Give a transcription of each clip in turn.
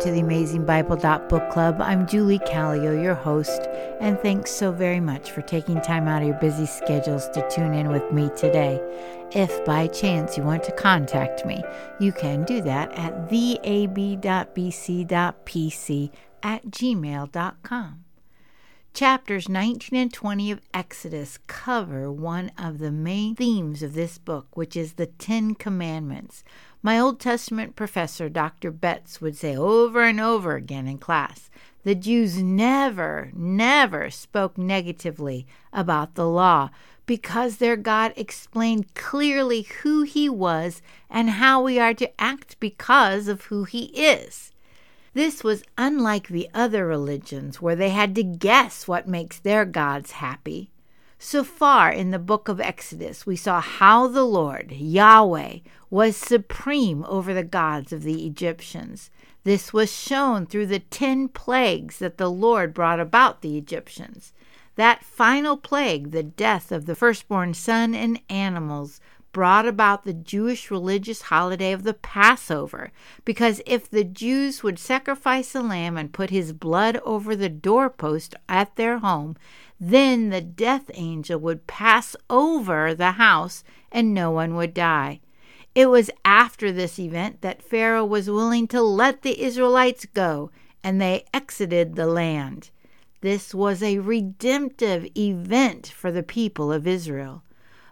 to the Amazing Bible Book Club. I'm Julie Callio, your host, and thanks so very much for taking time out of your busy schedules to tune in with me today. If by chance you want to contact me, you can do that at theab.bc.pc at gmail.com. Chapters 19 and 20 of Exodus cover one of the main themes of this book, which is the Ten Commandments. My Old Testament professor, Dr. Betts, would say over and over again in class the Jews never, never spoke negatively about the law because their God explained clearly who He was and how we are to act because of who He is. This was unlike the other religions where they had to guess what makes their gods happy. So far in the book of Exodus, we saw how the Lord, Yahweh, was supreme over the gods of the Egyptians. This was shown through the ten plagues that the Lord brought about the Egyptians. That final plague, the death of the firstborn son and animals, brought about the Jewish religious holiday of the Passover, because if the Jews would sacrifice a lamb and put his blood over the doorpost at their home, then the death angel would pass over the house and no one would die. It was after this event that Pharaoh was willing to let the Israelites go, and they exited the land. This was a redemptive event for the people of Israel.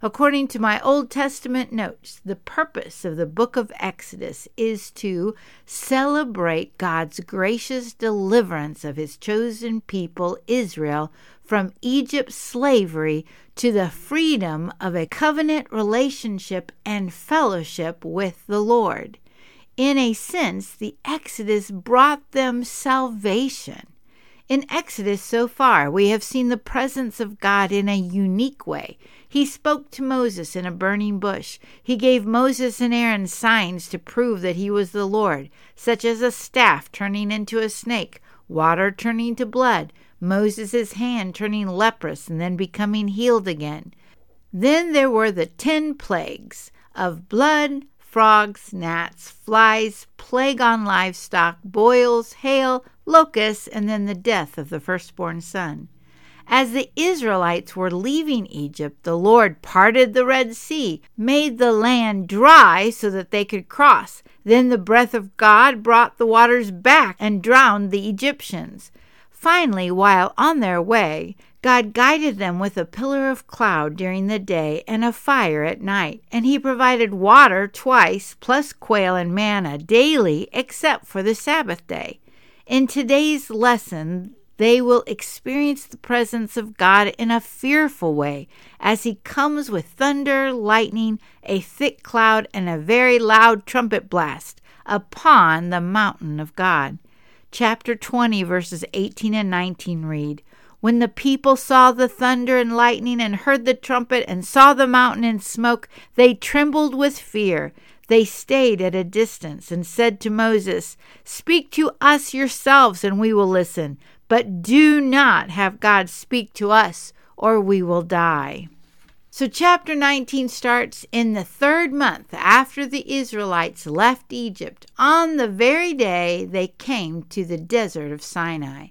According to my Old Testament notes, the purpose of the book of Exodus is to celebrate God's gracious deliverance of his chosen people, Israel, from Egypt's slavery to the freedom of a covenant relationship and fellowship with the Lord. In a sense, the Exodus brought them salvation. In Exodus so far, we have seen the presence of God in a unique way. He spoke to Moses in a burning bush. He gave Moses and Aaron signs to prove that he was the Lord, such as a staff turning into a snake, water turning to blood, Moses' hand turning leprous and then becoming healed again. Then there were the ten plagues of blood, frogs, gnats, flies, plague on livestock, boils, hail, locusts, and then the death of the firstborn son. As the Israelites were leaving Egypt, the Lord parted the Red Sea, made the land dry so that they could cross. Then the breath of God brought the waters back and drowned the Egyptians. Finally, while on their way, God guided them with a pillar of cloud during the day and a fire at night, and He provided water twice, plus quail and manna daily, except for the Sabbath day. In today's lesson, they will experience the presence of God in a fearful way as He comes with thunder, lightning, a thick cloud, and a very loud trumpet blast upon the mountain of God. Chapter 20, verses 18 and 19 read When the people saw the thunder and lightning, and heard the trumpet, and saw the mountain in smoke, they trembled with fear. They stayed at a distance and said to Moses, Speak to us yourselves, and we will listen but do not have God speak to us, or we will die. So, chapter 19 starts in the third month after the Israelites left Egypt, on the very day they came to the desert of Sinai.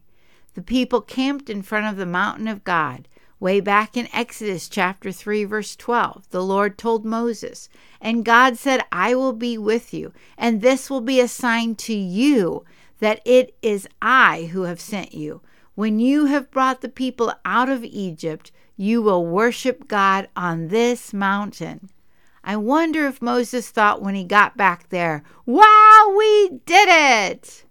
The people camped in front of the mountain of God. Way back in Exodus chapter 3, verse 12, the Lord told Moses, And God said, I will be with you, and this will be a sign to you that it is I who have sent you. When you have brought the people out of Egypt, you will worship God on this mountain. I wonder if Moses thought when he got back there, Wow, we did it!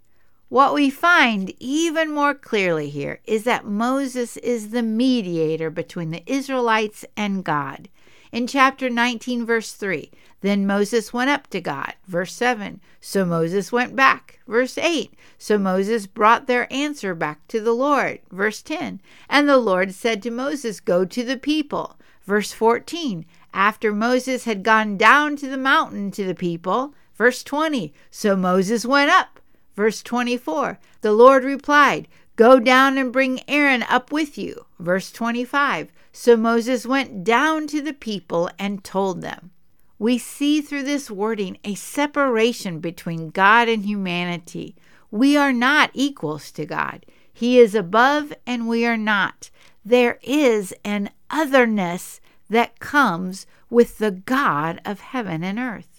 What we find even more clearly here is that Moses is the mediator between the Israelites and God. In chapter 19, verse 3, then Moses went up to God. Verse 7, so Moses went back. Verse 8, so Moses brought their answer back to the Lord. Verse 10, and the Lord said to Moses, Go to the people. Verse 14, after Moses had gone down to the mountain to the people. Verse 20, so Moses went up. Verse 24, the Lord replied, Go down and bring Aaron up with you. Verse 25, so Moses went down to the people and told them. we see through this wording a separation between God and humanity. We are not equals to God. He is above and we are not. There is an otherness that comes with the God of heaven and earth.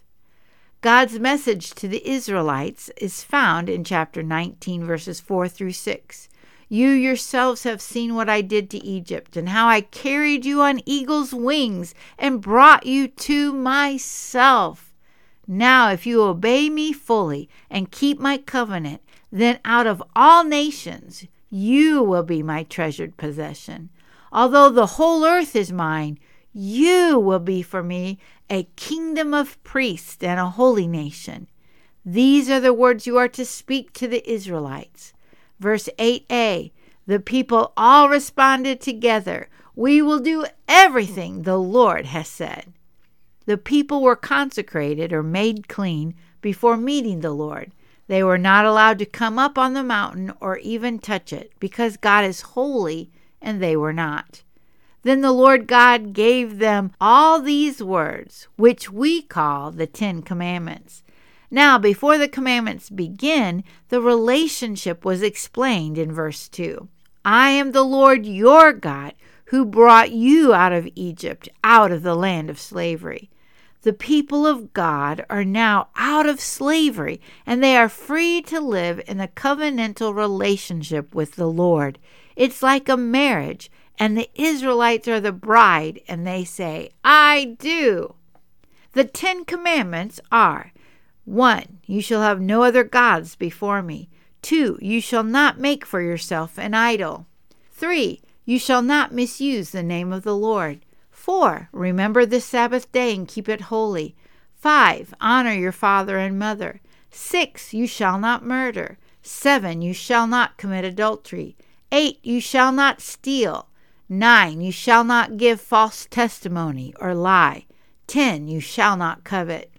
God's message to the Israelites is found in chapter 19, verses 4 through 6. You yourselves have seen what I did to Egypt, and how I carried you on eagle's wings and brought you to myself. Now, if you obey me fully and keep my covenant, then out of all nations you will be my treasured possession. Although the whole earth is mine, you will be for me a kingdom of priests and a holy nation. These are the words you are to speak to the Israelites. Verse 8a The people all responded together, We will do everything the Lord has said. The people were consecrated or made clean before meeting the Lord. They were not allowed to come up on the mountain or even touch it, because God is holy and they were not. Then the Lord God gave them all these words, which we call the Ten Commandments. Now, before the commandments begin, the relationship was explained in verse 2. I am the Lord your God who brought you out of Egypt, out of the land of slavery. The people of God are now out of slavery and they are free to live in a covenantal relationship with the Lord. It's like a marriage, and the Israelites are the bride, and they say, I do. The Ten Commandments are 1. You shall have no other gods before me. 2. You shall not make for yourself an idol. 3. You shall not misuse the name of the Lord. 4. Remember the Sabbath day and keep it holy. 5. Honor your father and mother. 6. You shall not murder. 7. You shall not commit adultery. 8. You shall not steal. 9. You shall not give false testimony or lie. 10. You shall not covet.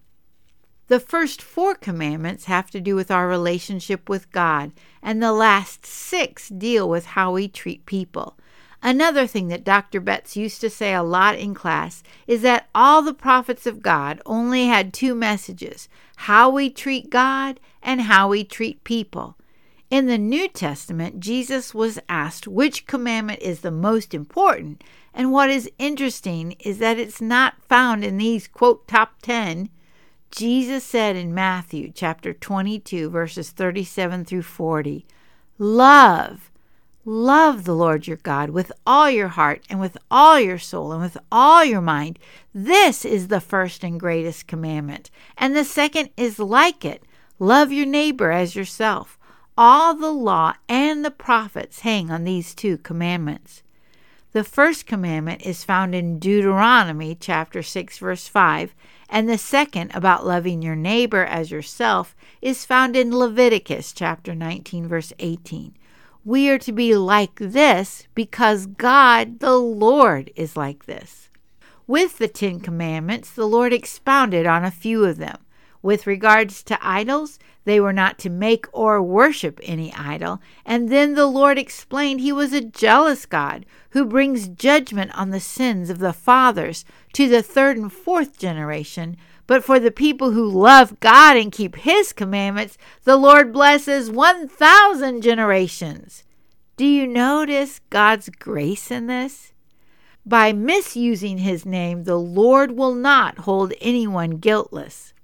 The first four commandments have to do with our relationship with God, and the last six deal with how we treat people. Another thing that Dr. Betts used to say a lot in class is that all the prophets of God only had two messages how we treat God and how we treat people. In the New Testament, Jesus was asked which commandment is the most important, and what is interesting is that it's not found in these quote top 10 Jesus said in Matthew chapter 22, verses 37 through 40, Love, love the Lord your God with all your heart and with all your soul and with all your mind. This is the first and greatest commandment. And the second is like it love your neighbor as yourself. All the law and the prophets hang on these two commandments. The first commandment is found in Deuteronomy chapter 6 verse 5 and the second, about loving your neighbor as yourself, is found in Leviticus chapter 19, verse 18. We are to be like this because God, the Lord, is like this. With the Ten Commandments, the Lord expounded on a few of them. With regards to idols, they were not to make or worship any idol. And then the Lord explained he was a jealous God who brings judgment on the sins of the fathers to the third and fourth generation. But for the people who love God and keep his commandments, the Lord blesses 1,000 generations. Do you notice God's grace in this? By misusing his name, the Lord will not hold anyone guiltless.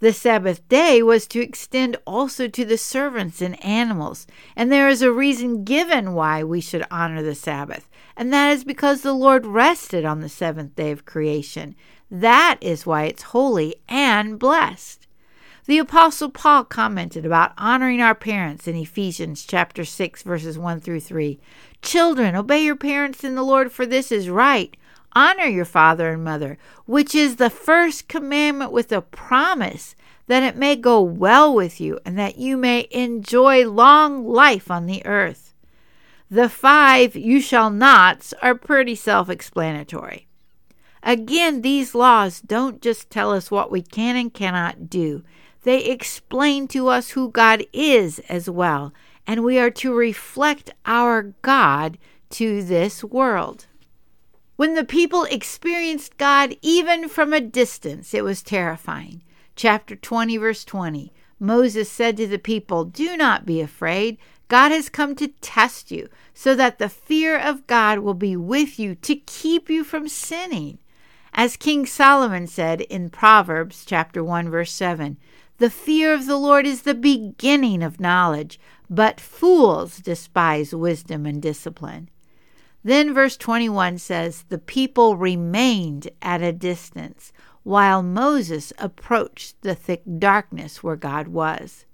The Sabbath day was to extend also to the servants and animals, and there is a reason given why we should honor the Sabbath, and that is because the Lord rested on the seventh day of creation. That is why it's holy and blessed. The apostle Paul commented about honoring our parents in Ephesians chapter 6 verses 1 through 3. Children, obey your parents in the Lord for this is right. Honor your father and mother, which is the first commandment with a promise that it may go well with you and that you may enjoy long life on the earth. The five you shall nots are pretty self explanatory. Again, these laws don't just tell us what we can and cannot do, they explain to us who God is as well, and we are to reflect our God to this world. When the people experienced God even from a distance, it was terrifying. Chapter 20, verse 20 Moses said to the people, Do not be afraid. God has come to test you, so that the fear of God will be with you to keep you from sinning. As King Solomon said in Proverbs chapter 1 verse 7, the fear of the Lord is the beginning of knowledge, but fools despise wisdom and discipline. Then verse 21 says, The people remained at a distance while Moses approached the thick darkness where God was.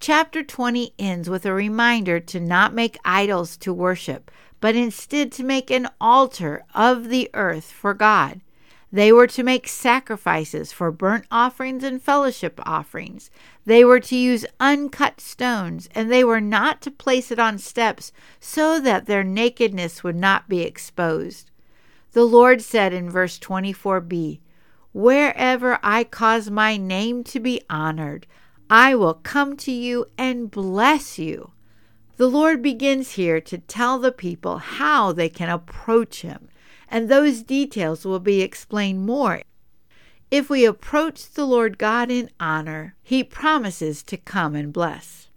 Chapter 20 ends with a reminder to not make idols to worship, but instead to make an altar of the earth for God. They were to make sacrifices for burnt offerings and fellowship offerings. They were to use uncut stones, and they were not to place it on steps so that their nakedness would not be exposed. The Lord said in verse 24b, Wherever I cause my name to be honored, I will come to you and bless you. The Lord begins here to tell the people how they can approach Him and those details will be explained more. If we approach the Lord God in honor, He promises to come and bless.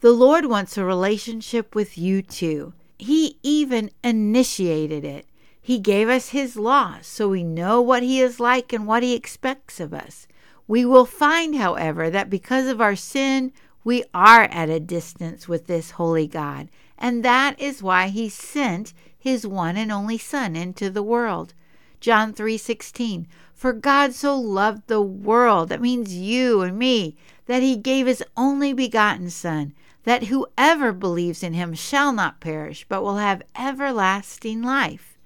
The Lord wants a relationship with you too. He even initiated it. He gave us His law so we know what He is like and what He expects of us. We will find, however, that because of our sin, we are at a distance with this holy God, and that is why He sent his one and only son into the world. John 3:16 For God so loved the world that means you and me that he gave his only begotten son that whoever believes in him shall not perish but will have everlasting life.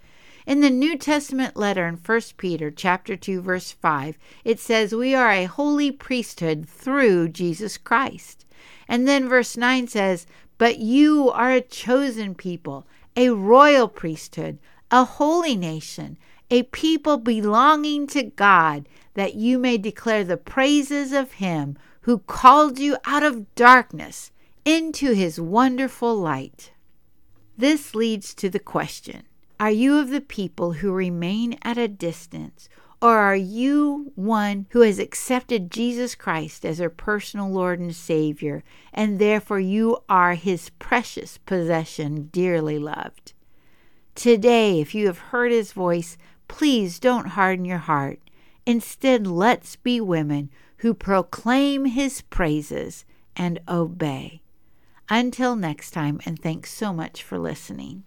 In the New Testament letter in 1 Peter chapter 2 verse 5, it says we are a holy priesthood through Jesus Christ. And then verse 9 says, "But you are a chosen people, a royal priesthood, a holy nation, a people belonging to God, that you may declare the praises of him who called you out of darkness into his wonderful light. This leads to the question Are you of the people who remain at a distance, or are you one who has accepted Jesus Christ as your personal Lord and Savior, and therefore you are his precious possession, dearly loved? Today, if you have heard his voice, please don't harden your heart. Instead, let's be women who proclaim his praises and obey. Until next time, and thanks so much for listening.